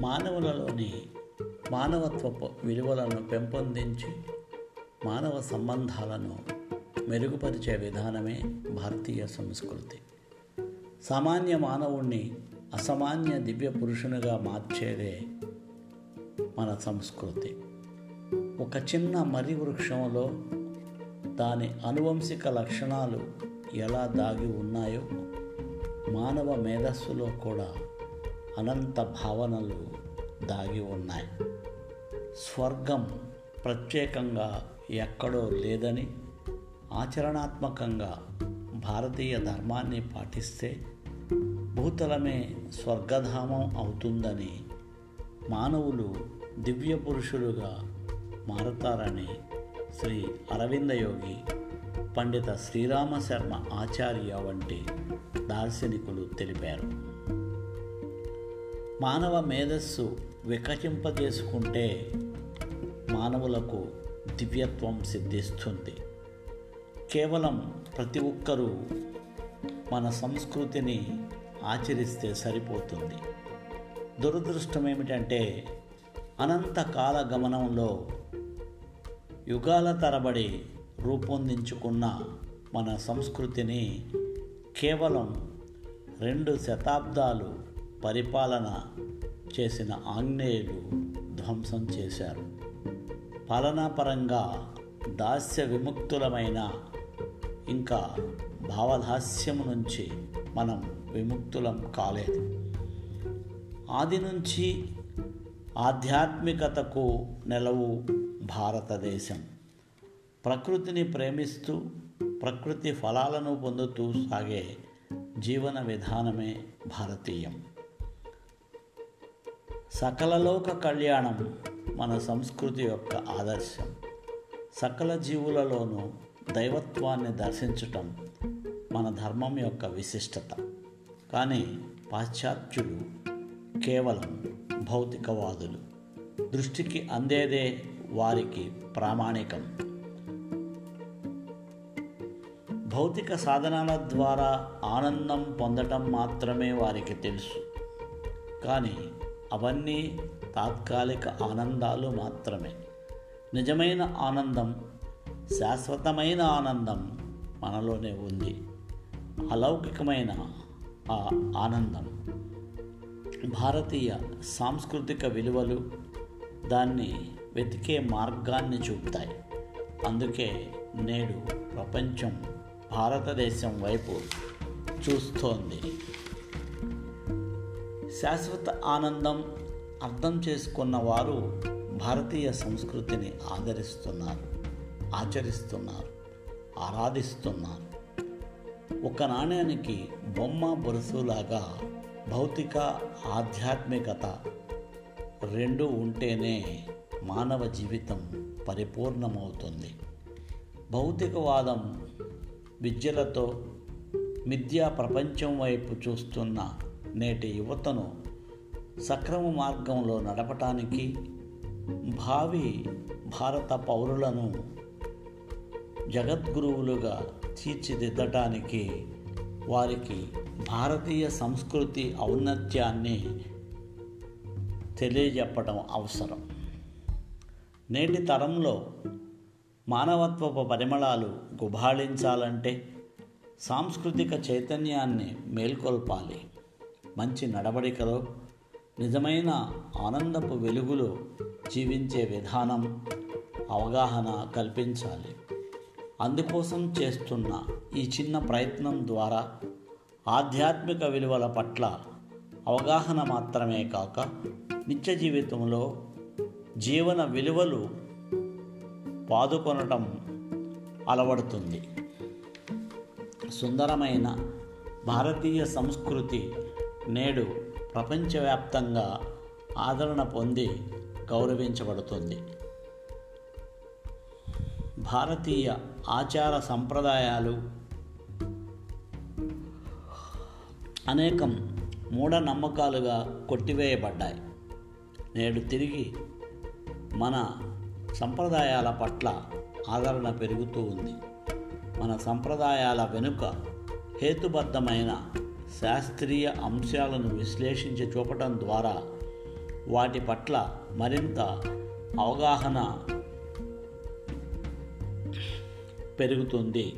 మానవులలోని మానవత్వపు విలువలను పెంపొందించి మానవ సంబంధాలను మెరుగుపరిచే విధానమే భారతీయ సంస్కృతి. సామాన్య మానవుణ్ణి అసామాన్య దివ్య పురుషునిగా మార్చేదే మన సంస్కృతి. ఒక చిన్న మర్రి వృక్షంలో దాని అనువంశిక లక్షణాలు ఎలా దాగి ఉన్నాయో మానవ మేధస్సులో కూడా అనంత భావనలు దాగి ఉన్నాయి. స్వర్గం ప్రత్యేకంగా ఎక్కడో లేదని ఆచరణాత్మకంగా భారతీయ ధర్మాన్ని పాటిస్తే భూతలమే స్వర్గధామం అవుతుందని మానవులు దివ్య పురుషులుగా మారతారని శ్రీ అరవింద యోగి పండిత శ్రీరామ శర్మ ఆచార్య వంటి దార్శనికులు తెలిపారు. మానవ మేధస్సు వికసింపజేసుకుంటే మానవులకు దివ్యత్వం సిద్ధిస్తుంది. కేవలం ప్రతి ఒక్కరూ మన సంస్కృతిని ఆచరిస్తే సరిపోతుంది. దురదృష్టం ఏమిటంటే అనంత కాల గమనంలో యుగాల తరబడి రూపొందించుకున్న మన సంస్కృతిని కేవలం రెండు శతాబ్దాలు పరిపాలన చేసిన ఆంగ్నేయులు ధ్వంసం చేశారు. పాలనాపరంగా దాస్య విముక్తులమైన ఇంకా భావదాస్యము నుంచి మనం విముక్తులం కాలేదు. ఆది నుంచి ఆధ్యాత్మికతకు నెలవు భారతదేశం. ప్రకృతిని ప్రేమిస్తూ ప్రకృతి ఫలాలను పొందుతూ సాగే జీవన విధానమే భారతీయం. సకలలోక కళ్యాణం మన సంస్కృతి యొక్క ఆదర్శం. సకల జీవులలోనూ దైవత్వాన్ని దర్శించటం మన ధర్మం యొక్క విశిష్టత. కానీ పాశ్చాత్యులు కేవలం భౌతికవాదులు. దృష్టికి అందేదే వారికి ప్రామాణికం. భౌతిక సాధనాల ద్వారా ఆనందం పొందటం మాత్రమే వారికి తెలుసు. కానీ అవన్నీ తాత్కాలిక ఆనందాలు మాత్రమే. నిజమైన ఆనందం శాశ్వతమైన ఆనందం మనలోనే ఉంది. అలౌకికమైన ఆ ఆనందం. భారతీయ సాంస్కృతిక విలువలు దాన్ని వెతికే మార్గాన్ని చూపుతాయి. అందుకే నేడు ప్రపంచం భారతదేశం వైపు చూస్తోంది. శాశ్వత ఆనందం అర్థం చేసుకున్న వారు భారతీయ సంస్కృతిని ఆదరిస్తున్నారు ఆచరిస్తున్నారు ఆరాధిస్తున్నారు. ఒక నాణ్యానికి బొమ్మ బొరుసులాగా భౌతిక ఆధ్యాత్మికత రెండు ఉంటేనే మానవ జీవితం పరిపూర్ణమవుతుంది. భౌతికవాదం విద్యలతో మిథ్యా ప్రపంచం వైపు చూస్తున్న నేటి యువతను సక్రమ మార్గంలో నడపటానికి భావి భారత పౌరులను జగద్గురువులుగా తీర్చిదిద్దటానికి వారికి భారతీయ సంస్కృతి ఔన్నత్యాన్ని తెలియజెప్పడం అవసరం. నేటి తరంలో మానవత్వపు పరిమళాలు గుబాళించాలంటే సాంస్కృతిక చైతన్యాన్ని మేల్కొల్పాలి. మంచి నడవడికలో నిజమైన ఆనందపు వెలుగులో జీవించే విధానం అవగాహన కల్పించాలి. అందుకోసం చేస్తున్న ఈ చిన్న ప్రయత్నం ద్వారా ఆధ్యాత్మిక విలువల పట్ల అవగాహన మాత్రమే కాక నిత్య జీవితంలో జీవన విలువలు పాదుకొనటం అలవడుతుంది. సుందరమైన భారతీయ సంస్కృతి నేడు ప్రపంచవ్యాప్తంగా ఆదరణ పొంది గౌరవించబడుతుంది. భారతీయ ఆచార సంప్రదాయాలు అనేకం మూఢనమ్మకాలుగా కొట్టివేయబడ్డాయి. నేడు తిరిగి మన సంప్రదాయాల పట్ల ఆదరణ పెరుగుతూ ఉంది. మన సంప్రదాయాల వెనుక హేతుబద్ధమైన శాస్త్రీయ అంశాలను విశ్లేషించి చూపటం ద్వారా వాటి పట్ల మరింత అవగాహన పెరుగుతుంది.